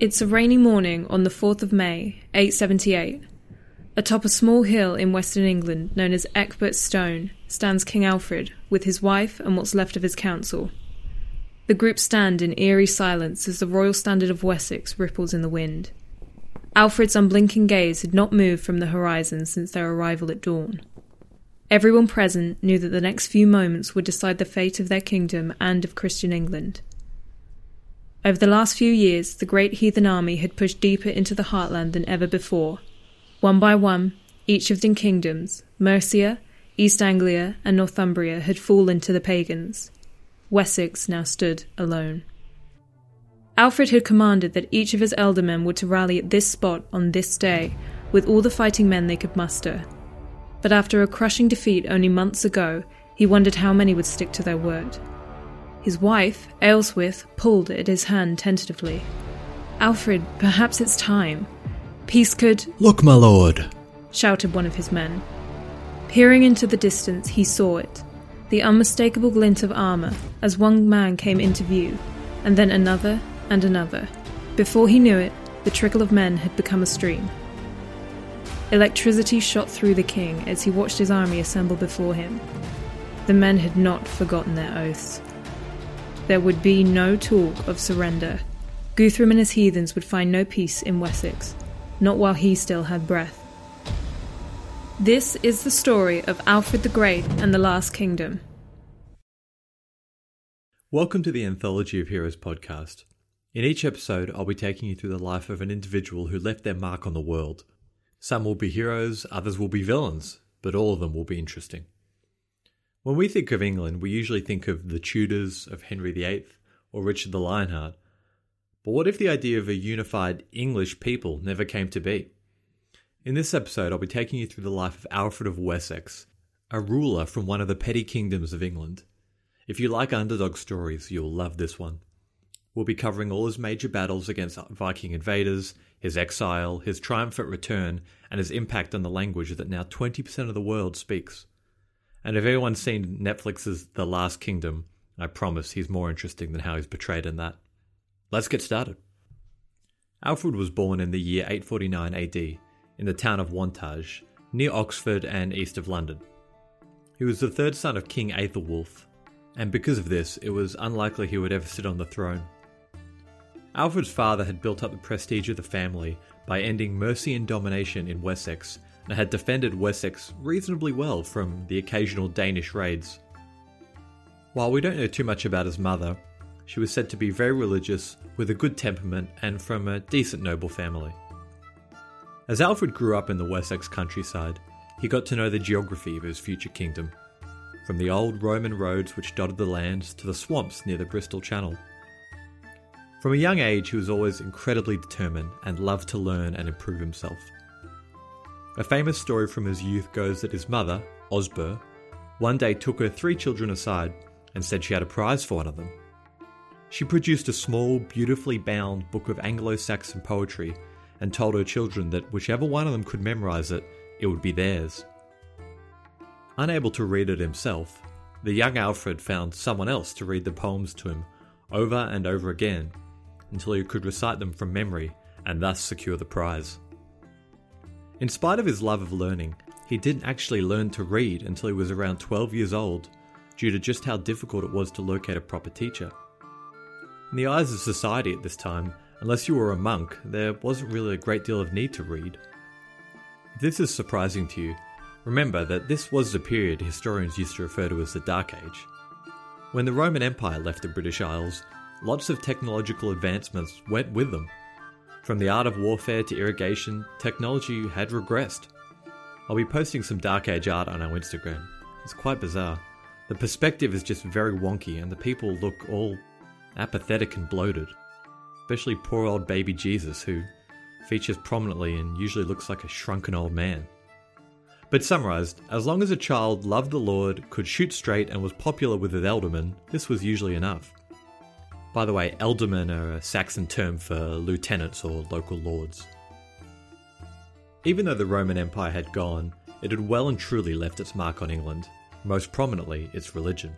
It's a rainy morning on the 4th of May, 878. Atop a small hill in western England known as Ecgbert Stone stands King Alfred with his wife and what's left of his council. The group stand in eerie silence as the royal standard of Wessex ripples in the wind. Alfred's unblinking gaze had not moved from the horizon since their arrival at dawn. Everyone present knew that the next few moments would decide the fate of their kingdom and of Christian England. Over the last few years, the great heathen army had pushed deeper into the heartland than ever before. One by one, each of the kingdoms, Mercia, East Anglia, and Northumbria, had fallen to the pagans. Wessex now stood alone. Alfred had commanded that each of his ealdormen were to rally at this spot on this day, with all the fighting men they could muster. But after a crushing defeat only months ago, he wondered how many would stick to their word. His wife, Ealhswith, pulled at his hand tentatively. Alfred, perhaps it's time. Peace could. Look, my lord, shouted one of his men. Peering into the distance, he saw it the unmistakable glint of armour as one man came into view, and then another and another. Before he knew it, the trickle of men had become a stream. Electricity shot through the king as he watched his army assemble before him. The men had not forgotten their oaths. There would be no talk of surrender. Guthrum and his heathens would find no peace in Wessex, not while he still had breath. This is the story of Alfred the Great and the Last Kingdom. Welcome to the Anthology of Heroes podcast. In each episode, I'll be taking you through the life of an individual who left their mark on the world. Some will be heroes, others will be villains, but all of them will be interesting. When we think of England, we usually think of the Tudors, of Henry VIII, or Richard the Lionheart. But what if the idea of a unified English people never came to be? In this episode, I'll be taking you through the life of Alfred of Wessex, a ruler from one of the petty kingdoms of England. If you like underdog stories, you'll love this one. We'll be covering all his major battles against Viking invaders, his exile, his triumphant return, and his impact on the language that now 20% of the world speaks. And if anyone's seen Netflix's The Last Kingdom, I promise he's more interesting than how he's portrayed in that. Let's get started. Alfred was born in the year 849 AD in the town of Wantage, near Oxford and east of London. He was the third son of King Aethelwulf, and because of this, it was unlikely he would ever sit on the throne. Alfred's father had built up the prestige of the family by ending Mercian domination in Wessex and had defended Wessex reasonably well from the occasional Danish raids. While we don't know too much about his mother, she was said to be very religious, with a good temperament, and from a decent noble family. As Alfred grew up in the Wessex countryside, he got to know the geography of his future kingdom, from the old Roman roads which dotted the land to the swamps near the Bristol Channel. From a young age, he was always incredibly determined and loved to learn and improve himself. A famous story from his youth goes that his mother, Osburh, one day took her three children aside and said she had a prize for one of them. She produced a small, beautifully bound book of Anglo Saxon poetry and told her children that whichever one of them could memorize it, it would be theirs. Unable to read it himself, the young Alfred found someone else to read the poems to him over and over again until he could recite them from memory and thus secure the prize. In spite of his love of learning, he didn't actually learn to read until he was around 12 years old, due to just how difficult it was to locate a proper teacher. In the eyes of society at this time, unless you were a monk, there wasn't really a great deal of need to read. If this is surprising to you, remember that this was the period historians used to refer to as the Dark Age. When the Roman Empire left the British Isles, lots of technological advancements went with them. From the art of warfare to irrigation, technology had regressed. I'll be posting some Dark Age art on our Instagram. It's quite bizarre. The perspective is just very wonky, and the people look all apathetic and bloated. Especially poor old baby Jesus, who features prominently and usually looks like a shrunken old man. But summarised, as long as a child loved the Lord, could shoot straight, and was popular with his ealdormen, this was usually enough. By the way, ealdormen are a Saxon term for lieutenants or local lords. Even though the Roman Empire had gone, it had well and truly left its mark on England, most prominently its religion.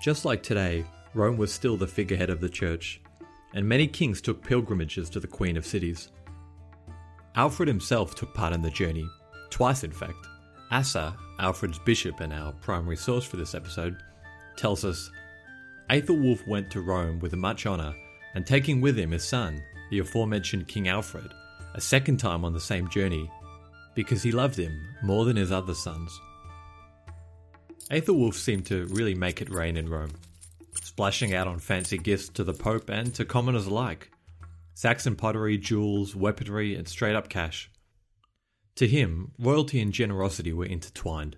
Just like today, Rome was still the figurehead of the church, and many kings took pilgrimages to the Queen of Cities. Alfred himself took part in the journey, twice in fact. Asser, Alfred's bishop and our primary source for this episode, tells us Aethelwulf went to Rome with much honour, and taking with him his son, the aforementioned King Alfred, a second time on the same journey, because he loved him more than his other sons. Aethelwulf seemed to really make it rain in Rome, splashing out on fancy gifts to the Pope and to commoners alike Saxon pottery, jewels, weaponry, and straight up cash. To him, royalty and generosity were intertwined,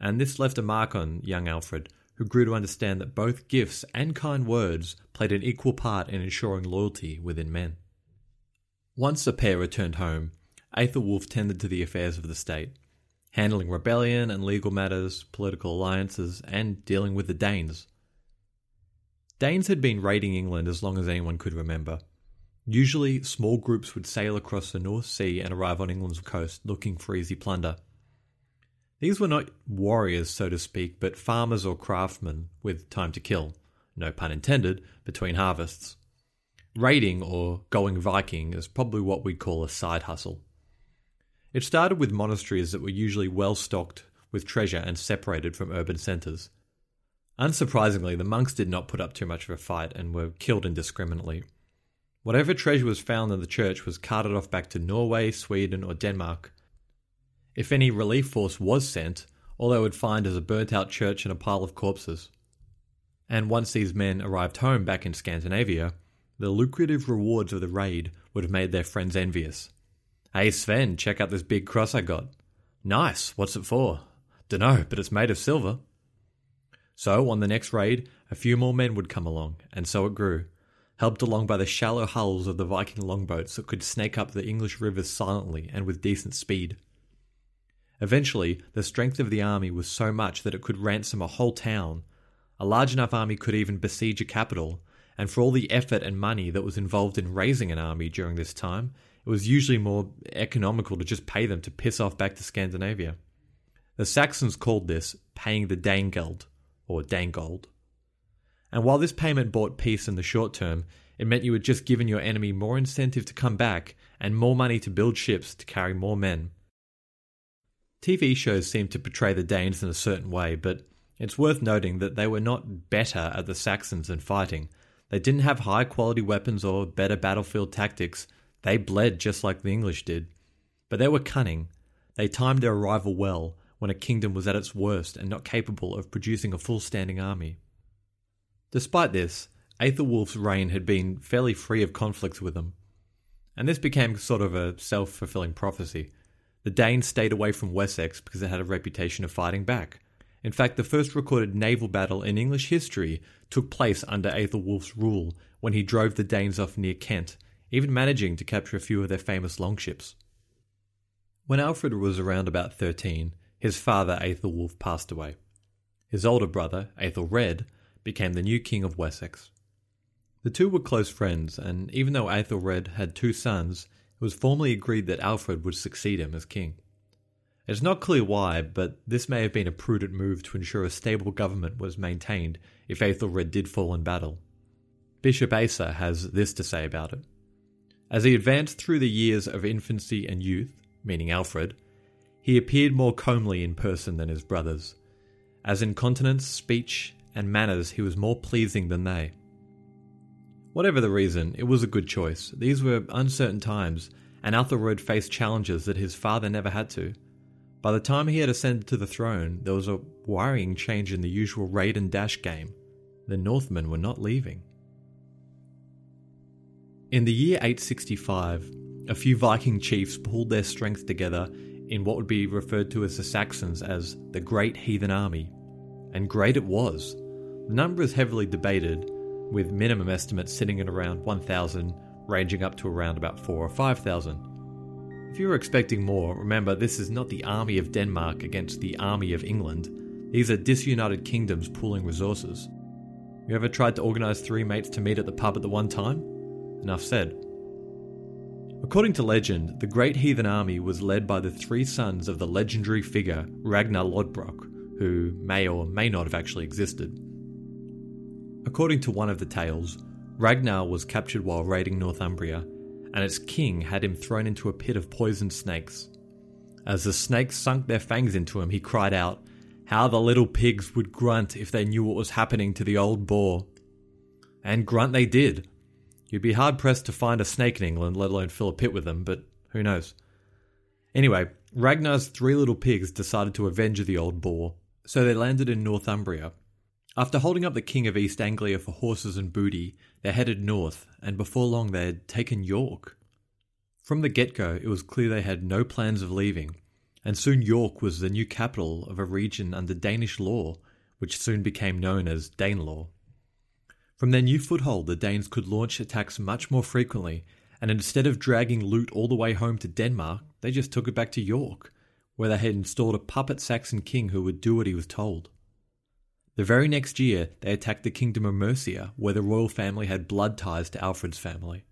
and this left a mark on young Alfred, who grew to understand that both gifts and kind words played an equal part in ensuring loyalty within men. Once the pair returned home, Aethelwulf tended to the affairs of the state, handling rebellion and legal matters, political alliances, and dealing with the Danes. Danes had been raiding England as long as anyone could remember. Usually, small groups would sail across the North Sea and arrive on England's coast looking for easy plunder. These were not warriors, so to speak, but farmers or craftsmen with time to kill, no pun intended, between harvests. Raiding or going Viking is probably what we'd call a side hustle. It started with monasteries that were usually well stocked with treasure and separated from urban centres. Unsurprisingly, the monks did not put up too much of a fight and were killed indiscriminately. Whatever treasure was found in the church was carted off back to Norway, Sweden, or Denmark. If any relief force was sent, all they would find is a burnt out church and a pile of corpses. And once these men arrived home back in Scandinavia, the lucrative rewards of the raid would have made their friends envious. Hey Sven, check out this big cross I got. Nice, what's it for? Dunno, but it's made of silver. So, on the next raid, a few more men would come along, and so it grew helped along by the shallow hulls of the Viking longboats that could snake up the English rivers silently and with decent speed. Eventually, the strength of the army was so much that it could ransom a whole town. A large enough army could even besiege a capital, and for all the effort and money that was involved in raising an army during this time, it was usually more economical to just pay them to piss off back to Scandinavia. The Saxons called this paying the Danegeld, or Dangold. And while this payment bought peace in the short term, it meant you had just given your enemy more incentive to come back and more money to build ships to carry more men. TV shows seem to portray the Danes in a certain way, but it's worth noting that they were not better at the Saxons in fighting. They didn't have high quality weapons or better battlefield tactics. They bled just like the English did. But they were cunning. They timed their arrival well when a kingdom was at its worst and not capable of producing a full standing army. Despite this, Aethelwulf's reign had been fairly free of conflicts with them, and this became sort of a self fulfilling prophecy. The Danes stayed away from Wessex because it had a reputation of fighting back. In fact, the first recorded naval battle in English history took place under Aethelwulf's rule when he drove the Danes off near Kent, even managing to capture a few of their famous longships. When Alfred was around about 13, his father Aethelwulf passed away. His older brother, Aethelred, became the new king of Wessex. The two were close friends, and even though Aethelred had two sons, it was formally agreed that Alfred would succeed him as king. It's not clear why, but this may have been a prudent move to ensure a stable government was maintained if Aethelred did fall in battle. Bishop Asser has this to say about it. As he advanced through the years of infancy and youth, meaning Alfred, he appeared more comely in person than his brothers, as in countenance, speech, and manners he was more pleasing than they. Whatever the reason, it was a good choice. These were uncertain times, and Athelred faced challenges that his father never had to. By the time he had ascended to the throne, there was a worrying change in the usual raid and dash game. The Northmen were not leaving. In the year 865, a few Viking chiefs pulled their strength together in what would be referred to as the Saxons as the Great Heathen Army. And great it was. The number is heavily debated, with minimum estimates sitting at around 1,000, ranging up to around about 4 or 5,000. If you were expecting more, remember this is not the army of Denmark against the army of England. These are disunited kingdoms pooling resources. You ever tried to organise three mates to meet at the pub at the one time? Enough said. According to legend, the Great Heathen Army was led by the three sons of the legendary figure Ragnar Lodbrok, who may or may not have actually existed. According to one of the tales, Ragnar was captured while raiding Northumbria, and its king had him thrown into a pit of poisoned snakes. As the snakes sunk their fangs into him, he cried out, How the little pigs would grunt if they knew what was happening to the old boar. And grunt they did. You'd be hard pressed to find a snake in England, let alone fill a pit with them, but who knows? Anyway, Ragnar's three little pigs decided to avenge the old boar, so they landed in Northumbria. After holding up the king of East Anglia for horses and booty, they headed north, and before long they had taken York. From the get go, it was clear they had no plans of leaving, and soon York was the new capital of a region under Danish law, which soon became known as Danelaw. From their new foothold, the Danes could launch attacks much more frequently, and instead of dragging loot all the way home to Denmark, they just took it back to York, where they had installed a puppet Saxon king who would do what he was told. The very next year, they attacked the kingdom of Mercia, where the royal family had blood ties to Alfred's family.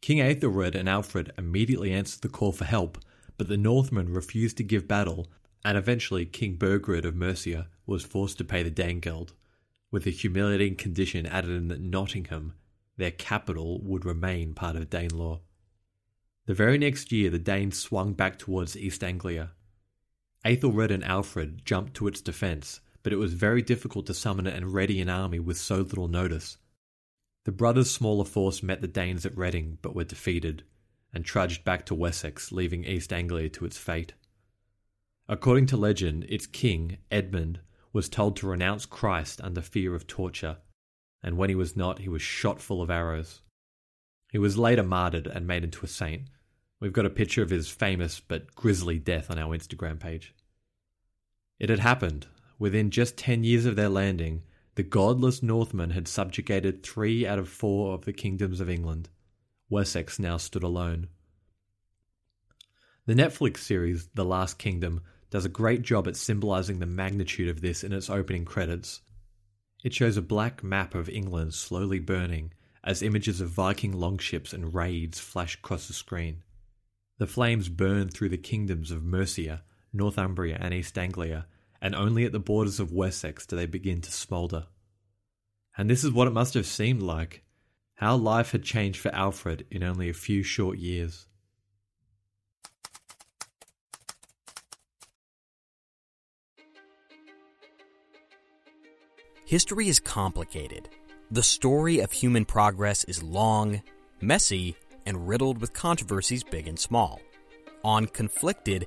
King Aethelred and Alfred immediately answered the call for help, but the Northmen refused to give battle, and eventually King Burgred of Mercia was forced to pay the Danegeld with the humiliating condition added in that Nottingham, their capital, would remain part of Danelaw. The very next year, the Danes swung back towards East Anglia. Aethelred and Alfred jumped to its defence, but it was very difficult to summon and ready an army with so little notice. The brothers' smaller force met the Danes at Reading, but were defeated, and trudged back to Wessex, leaving East Anglia to its fate. According to legend, its king, Edmund, was told to renounce Christ under fear of torture, and when he was not, he was shot full of arrows. He was later martyred and made into a saint. We've got a picture of his famous but grisly death on our Instagram page. It had happened. Within just 10 years of their landing, the godless Northmen had subjugated three out of four of the kingdoms of England. Wessex now stood alone. The Netflix series, The Last Kingdom, does a great job at symbolizing the magnitude of this in its opening credits. It shows a black map of England slowly burning as images of Viking longships and raids flash across the screen. The flames burn through the kingdoms of Mercia, Northumbria, and East Anglia, and only at the borders of Wessex do they begin to smoulder. And this is what it must have seemed like how life had changed for Alfred in only a few short years. History is complicated. The story of human progress is long, messy, and riddled with controversies big and small. On Conflicted,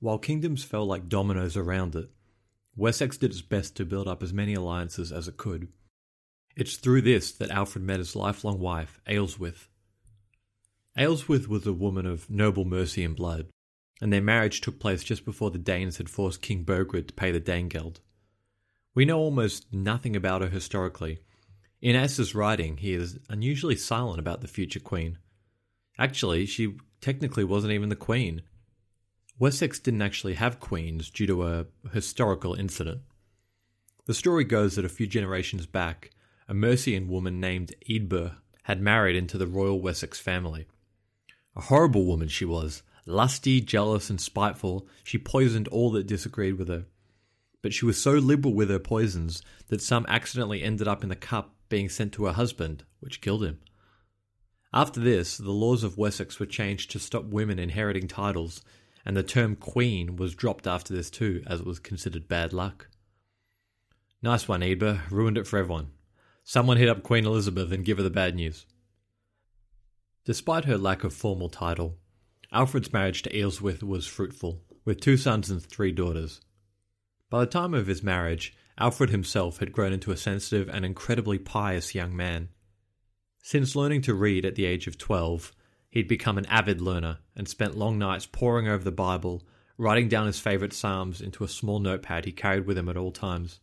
While kingdoms fell like dominoes around it, Wessex did its best to build up as many alliances as it could. It's through this that Alfred met his lifelong wife, Ealhswith. Ealhswith was a woman of noble Mercian blood, and their marriage took place just before the Danes had forced King Burgred to pay the Danegeld. We know almost nothing about her historically. In Asser's writing, he is unusually silent about the future queen. Actually, she technically wasn't even the queen. Wessex didn't actually have queens due to a historical incident. The story goes that a few generations back, a Mercian woman named Eadburh had married into the royal Wessex family. A horrible woman she was, lusty, jealous, and spiteful. She poisoned all that disagreed with her. But she was so liberal with her poisons that some accidentally ended up in the cup being sent to her husband, which killed him. After this, the laws of Wessex were changed to stop women inheriting titles, and the term queen was dropped after this too, as it was considered bad luck. Nice one, Eadburh. Ruined it for everyone. Someone hit up Queen Elizabeth and give her the bad news. Despite her lack of formal title, Alfred's marriage to Ealhswith was fruitful, with two sons and three daughters. By the time of his marriage, Alfred himself had grown into a sensitive and incredibly pious young man. Since learning to read at the age of 12, he'd become an avid learner and spent long nights poring over the Bible, writing down his favourite psalms into a small notepad he carried with him at all times.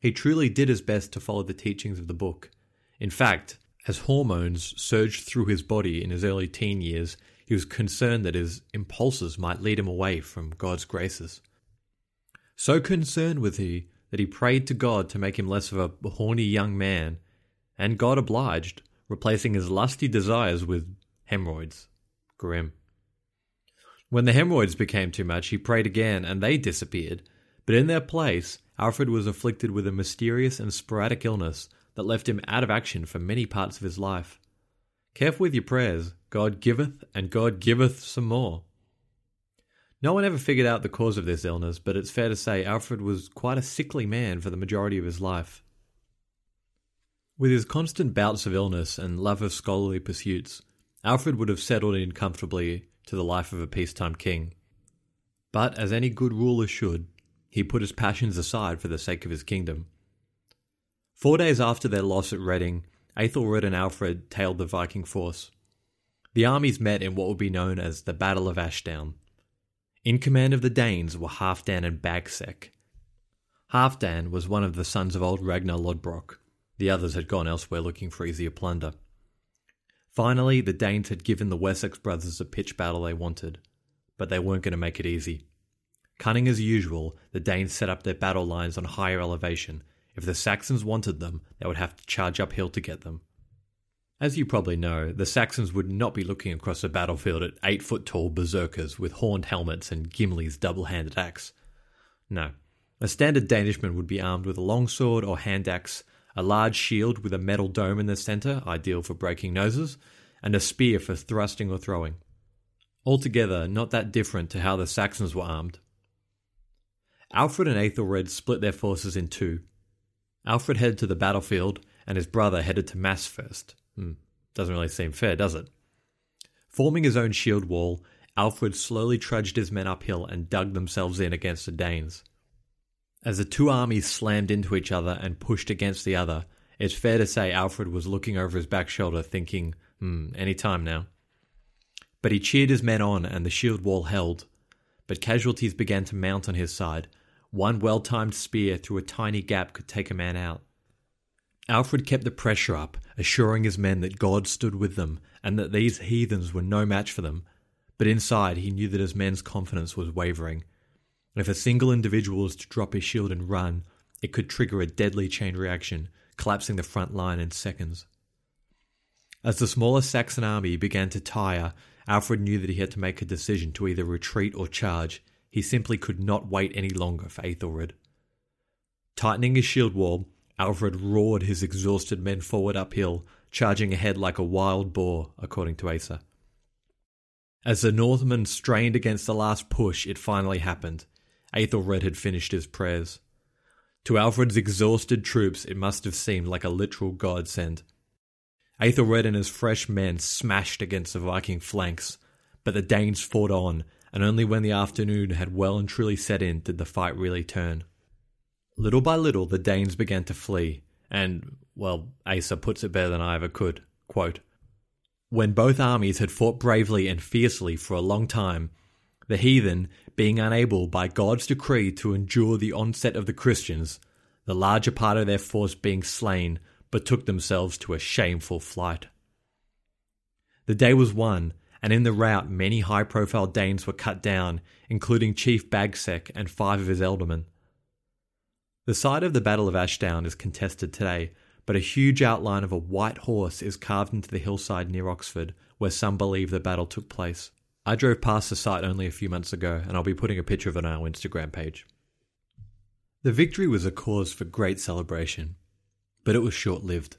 He truly did his best to follow the teachings of the book. In fact, as hormones surged through his body in his early teen years, he was concerned that his impulses might lead him away from God's graces. So concerned was he that he prayed to God to make him less of a horny young man, and God obliged, replacing his lusty desires with hemorrhoids. Grim. When the hemorrhoids became too much, he prayed again, and they disappeared. But in their place, Alfred was afflicted with a mysterious and sporadic illness that left him out of action for many parts of his life. Careful with your prayers. God giveth, and God giveth some more. No one ever figured out the cause of this illness, but it's fair to say Alfred was quite a sickly man for the majority of his life. With his constant bouts of illness and love of scholarly pursuits, Alfred would have settled in comfortably to the life of a peacetime king. But, as any good ruler should, he put his passions aside for the sake of his kingdom. Four days after their loss at Reading, Aethelred and Alfred tailed the Viking force. The armies met in what would be known as the Battle of Ashdown. In command of the Danes were Halfdan and Bagsec. Halfdan was one of the sons of old Ragnar Lodbrok. The others had gone elsewhere looking for easier plunder. Finally, the Danes had given the Wessex brothers a pitched battle they wanted, but they weren't going to make it easy. Cunning as usual, the Danes set up their battle lines on higher elevation if the Saxons wanted them, they would have to charge uphill to get them. As you probably know, the Saxons would not be looking across a battlefield at eight foot tall berserkers with horned helmets and Gimli's double handed axe. No. A standard Danishman would be armed with a longsword or hand axe, a large shield with a metal dome in the centre, ideal for breaking noses, and a spear for thrusting or throwing. Altogether, not that different to how the Saxons were armed. Alfred and Aethelred split their forces in two, Alfred headed to the battlefield, and his brother headed to Mass first. Hmm. Doesn't really seem fair, does it? Forming his own shield wall, Alfred slowly trudged his men uphill and dug themselves in against the Danes. As the two armies slammed into each other and pushed against the other, it's fair to say Alfred was looking over his back shoulder, thinking, hmm, any time now. But he cheered his men on, and the shield wall held. But casualties began to mount on his side, one well timed spear through a tiny gap could take a man out. Alfred kept the pressure up, assuring his men that God stood with them and that these heathens were no match for them. But inside, he knew that his men's confidence was wavering. If a single individual was to drop his shield and run, it could trigger a deadly chain reaction, collapsing the front line in seconds. As the smaller Saxon army began to tire, Alfred knew that he had to make a decision to either retreat or charge, he simply could not wait any longer for Aethelred. Tightening his shield wall, Alfred roared his exhausted men forward uphill, charging ahead like a wild boar, according to Asser. As the Northmen strained against the last push, it finally happened. Aethelred had finished his prayers. To Alfred's exhausted troops, it must have seemed like a literal godsend. Aethelred and his fresh men smashed against the Viking flanks, but the Danes fought on, and only when the afternoon had well and truly set in did the fight really turn. Little by little, the Danes began to flee, and, well, Asser puts it better than I ever could. Quote, when both armies had fought bravely and fiercely for a long time, the heathen, being unable by God's decree to endure the onset of the Christians, the larger part of their force being slain, betook themselves to a shameful flight. The day was won, and in the rout many high profile Danes were cut down, including Chief Bagsec and five of his ealdormen. The site of the Battle of Ashdown is contested today, but a huge outline of a white horse is carved into the hillside near Oxford, where some believe the battle took place. I drove past the site only a few months ago, and I'll be putting a picture of it on our Instagram page. The victory was a cause for great celebration, but it was short lived.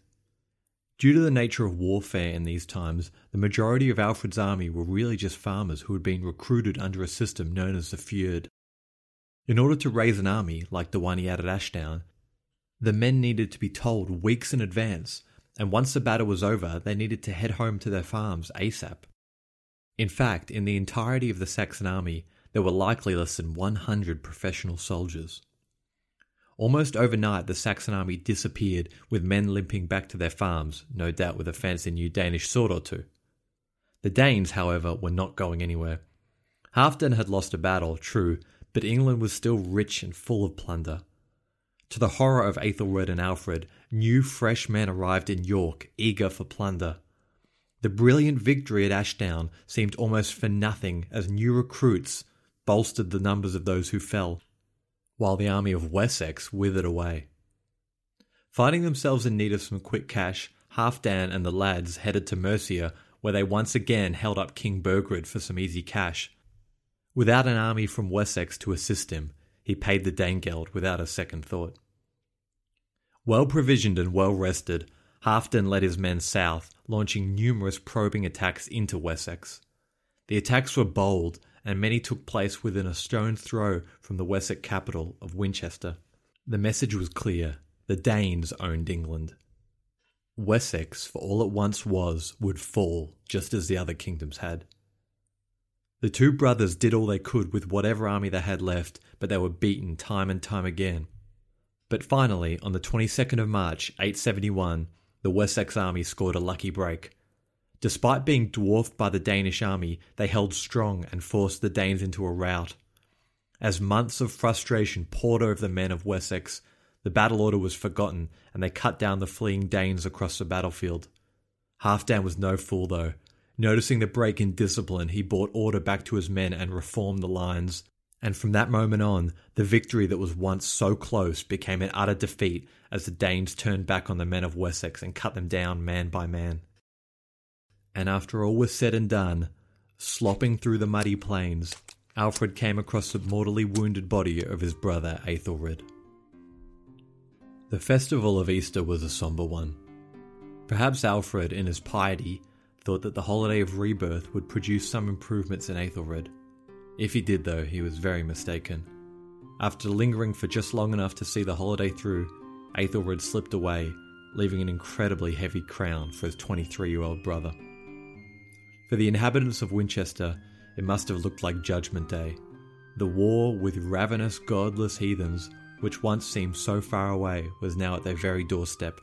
Due to the nature of warfare in these times, the majority of Alfred's army were really just farmers who had been recruited under a system known as the Fyrd. In order to raise an army like the one he had at Ashdown, the men needed to be told weeks in advance, and once the battle was over, they needed to head home to their farms ASAP. In fact, in the entirety of the Saxon army, there were likely less than 100 professional soldiers. Almost overnight, the Saxon army disappeared, with men limping back to their farms, no doubt with a fancy new Danish sword or two. The Danes, however, were not going anywhere. Halfdan had lost a battle, true, but England was still rich and full of plunder. To the horror of Aethelred and Alfred, new fresh men arrived in York, eager for plunder. The brilliant victory at Ashdown seemed almost for nothing as new recruits bolstered the numbers of those who fell while the army of Wessex withered away. Finding themselves in need of some quick cash, Halfdan and the lads headed to Mercia, where they once again held up King Burgred for some easy cash. Without an army from Wessex to assist him, he paid the Danegeld without a second thought. Well provisioned and well rested, Halfdan led his men south, launching numerous probing attacks into Wessex. The attacks were bold and many took place within a stone's throw from the Wessex capital of Winchester. The message was clear the Danes owned England. Wessex, for all it once was, would fall, just as the other kingdoms had. The two brothers did all they could with whatever army they had left, but they were beaten time and time again. But finally, on the 22nd of March, 871, the Wessex army scored a lucky break. Despite being dwarfed by the Danish army, they held strong and forced the Danes into a rout. As months of frustration poured over the men of Wessex, the battle order was forgotten and they cut down the fleeing Danes across the battlefield. Halfdan was no fool, though. Noticing the break in discipline, he brought order back to his men and reformed the lines. And from that moment on, the victory that was once so close became an utter defeat as the Danes turned back on the men of Wessex and cut them down man by man and after all was said and done, slopping through the muddy plains, Alfred came across the mortally wounded body of his brother Aethelred. The festival of Easter was a somber one. Perhaps Alfred, in his piety, thought that the holiday of rebirth would produce some improvements in Aethelred. If he did, though, he was very mistaken. After lingering for just long enough to see the holiday through, Aethelred slipped away, leaving an incredibly heavy crown for his 23 year old brother. For the inhabitants of Winchester, it must have looked like Judgment Day. The war with ravenous, godless heathens, which once seemed so far away, was now at their very doorstep.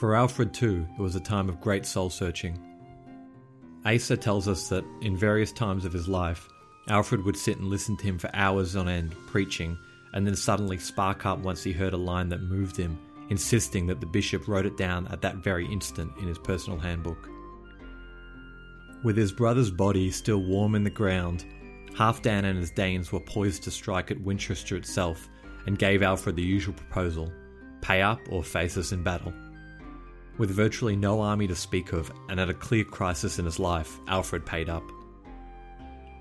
For Alfred, too, it was a time of great soul searching. Asser tells us that in various times of his life, Alfred would sit and listen to him for hours on end, preaching, and then suddenly spark up once he heard a line that moved him, insisting that the bishop wrote it down at that very instant in his personal handbook. With his brother's body still warm in the ground, Halfdan and his Danes were poised to strike at Winchester itself and gave Alfred the usual proposal pay up or face us in battle. With virtually no army to speak of and at a clear crisis in his life, Alfred paid up.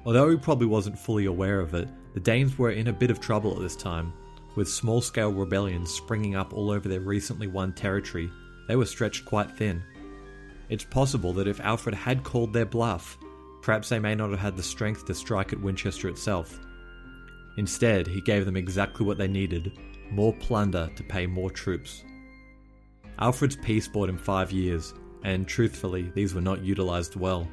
Although he probably wasn't fully aware of it, the Danes were in a bit of trouble at this time. With small scale rebellions springing up all over their recently won territory, they were stretched quite thin. It's possible that if Alfred had called their bluff, perhaps they may not have had the strength to strike at Winchester itself. Instead, he gave them exactly what they needed more plunder to pay more troops. Alfred's peace bought him five years, and truthfully, these were not utilised well.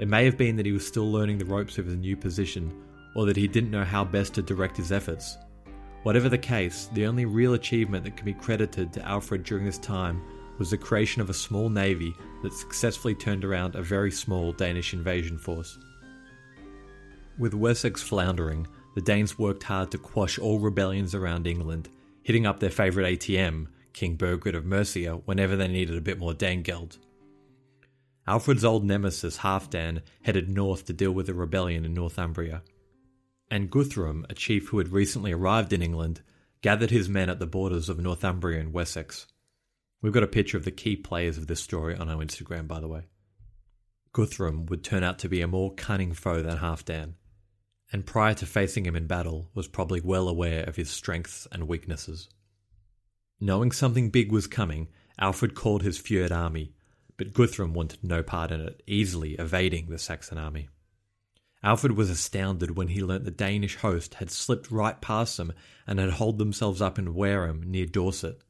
It may have been that he was still learning the ropes of his new position, or that he didn't know how best to direct his efforts. Whatever the case, the only real achievement that can be credited to Alfred during this time was the creation of a small navy that successfully turned around a very small Danish invasion force. With Wessex floundering, the Danes worked hard to quash all rebellions around England, hitting up their favourite ATM, King Burgred of Mercia, whenever they needed a bit more Danegeld. Alfred's old nemesis Halfdan headed north to deal with a rebellion in Northumbria. And Guthrum, a chief who had recently arrived in England, gathered his men at the borders of Northumbria and Wessex. We've got a picture of the key players of this story on our Instagram, by the way. Guthrum would turn out to be a more cunning foe than Halfdan, and prior to facing him in battle, was probably well aware of his strengths and weaknesses. Knowing something big was coming, Alfred called his Fyrd army, but Guthrum wanted no part in it, easily evading the Saxon army. Alfred was astounded when he learnt the Danish host had slipped right past them and had holed themselves up in Wareham near Dorset.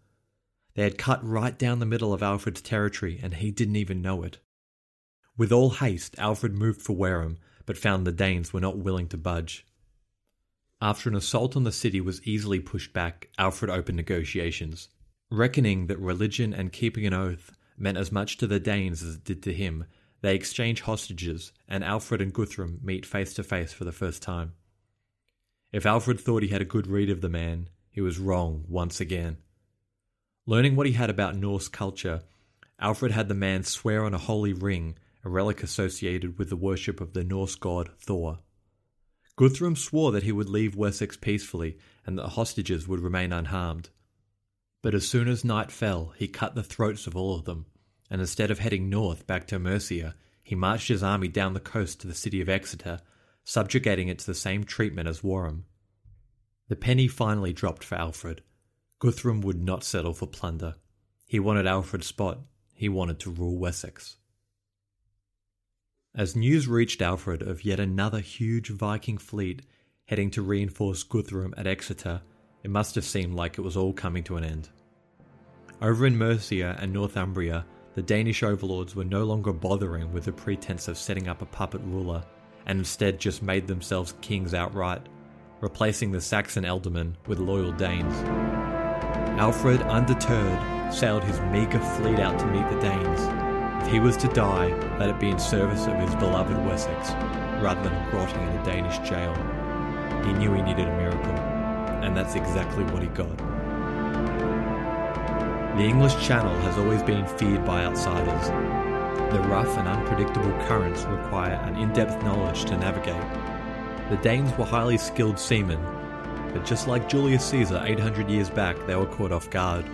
They had cut right down the middle of Alfred's territory and he didn't even know it. With all haste, Alfred moved for Wareham, but found the Danes were not willing to budge. After an assault on the city was easily pushed back, Alfred opened negotiations. Reckoning that religion and keeping an oath meant as much to the Danes as it did to him, they exchange hostages, and Alfred and Guthrum meet face to face for the first time. If Alfred thought he had a good read of the man, he was wrong once again. Learning what he had about Norse culture, Alfred had the man swear on a holy ring, a relic associated with the worship of the Norse god Thor. Guthrum swore that he would leave Wessex peacefully and that the hostages would remain unharmed. But as soon as night fell, he cut the throats of all of them and instead of heading north back to Mercia, he marched his army down the coast to the city of Exeter, subjugating it to the same treatment as Wareham. The penny finally dropped for Alfred. Guthrum would not settle for plunder. He wanted Alfred's spot. He wanted to rule Wessex. As news reached Alfred of yet another huge Viking fleet heading to reinforce Guthrum at Exeter, it must have seemed like it was all coming to an end. Over in Mercia and Northumbria, the Danish overlords were no longer bothering with the pretense of setting up a puppet ruler, and instead just made themselves kings outright, replacing the Saxon ealdormen with loyal Danes. Alfred, undeterred, sailed his meagre fleet out to meet the Danes. If he was to die, let it be in service of his beloved Wessex, rather than rotting in a Danish jail. He knew he needed a miracle, and that's exactly what he got. The English Channel has always been feared by outsiders. The rough and unpredictable currents require an in depth knowledge to navigate. The Danes were highly skilled seamen, but just like Julius Caesar 800 years back, they were caught off guard.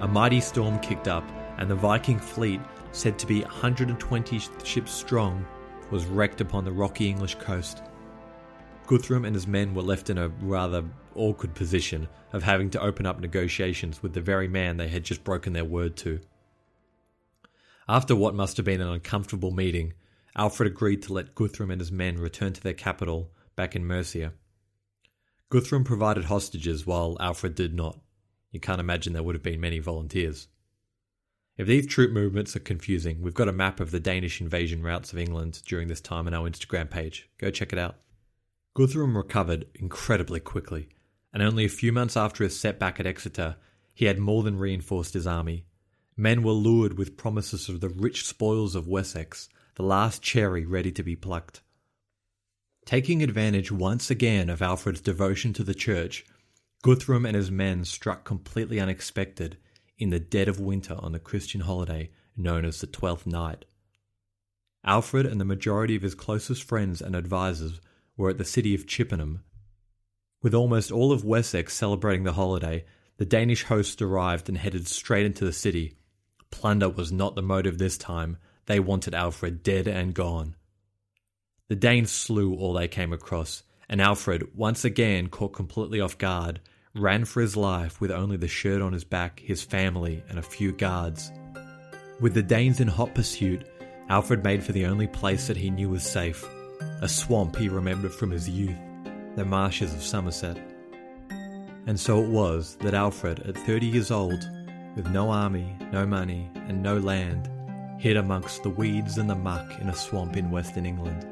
A mighty storm kicked up, and the Viking fleet, said to be 120 ships strong, was wrecked upon the rocky English coast. Guthrum and his men were left in a rather awkward position of having to open up negotiations with the very man they had just broken their word to. After what must have been an uncomfortable meeting, Alfred agreed to let Guthrum and his men return to their capital back in Mercia. Guthrum provided hostages while Alfred did not. You can't imagine there would have been many volunteers. If these troop movements are confusing, we've got a map of the Danish invasion routes of England during this time on our Instagram page. Go check it out. Guthrum recovered incredibly quickly, and only a few months after his setback at Exeter, he had more than reinforced his army. Men were lured with promises of the rich spoils of Wessex, the last cherry ready to be plucked. Taking advantage once again of Alfred's devotion to the church, Guthrum and his men struck completely unexpected in the dead of winter on the Christian holiday known as the Twelfth Night. Alfred and the majority of his closest friends and advisers were at the city of Chippenham. With almost all of Wessex celebrating the holiday, the Danish host arrived and headed straight into the city. Plunder was not the motive this time, they wanted Alfred dead and gone. The Danes slew all they came across, and Alfred, once again caught completely off guard, ran for his life with only the shirt on his back, his family, and a few guards. With the Danes in hot pursuit, Alfred made for the only place that he knew was safe a swamp he remembered from his youth, the marshes of Somerset. And so it was that Alfred, at 30 years old, with no army, no money, and no land, hid amongst the weeds and the muck in a swamp in western England.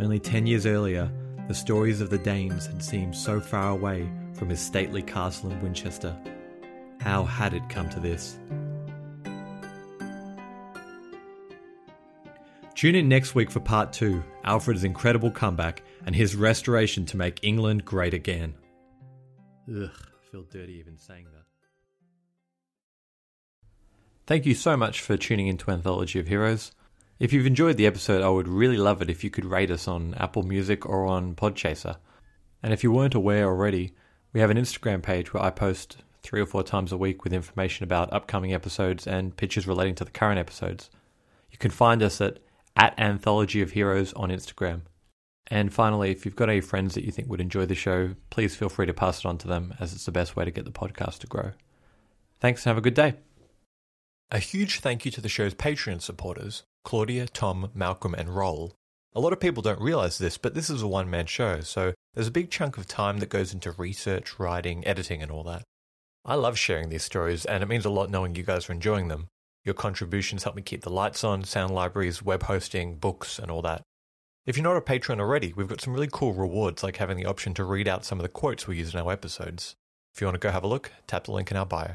Only 10 years earlier, the stories of the Danes had seemed so far away from his stately castle in Winchester. How had it come to this? Tune in next week for part two Alfred's incredible comeback and his restoration to make England great again. Ugh, I feel dirty even saying that. Thank you so much for tuning into Anthology of Heroes. If you've enjoyed the episode, I would really love it if you could rate us on Apple Music or on Podchaser. And if you weren't aware already, we have an Instagram page where I post three or four times a week with information about upcoming episodes and pictures relating to the current episodes. You can find us at, at Anthology of Heroes on Instagram. And finally, if you've got any friends that you think would enjoy the show, please feel free to pass it on to them as it's the best way to get the podcast to grow. Thanks and have a good day. A huge thank you to the show's Patreon supporters Claudia, Tom, Malcolm, and Roll. A lot of people don't realize this, but this is a one man show, so there's a big chunk of time that goes into research, writing, editing, and all that. I love sharing these stories, and it means a lot knowing you guys are enjoying them. Your contributions help me keep the lights on, sound libraries, web hosting, books, and all that. If you're not a patron already, we've got some really cool rewards like having the option to read out some of the quotes we use in our episodes. If you want to go have a look, tap the link in our bio.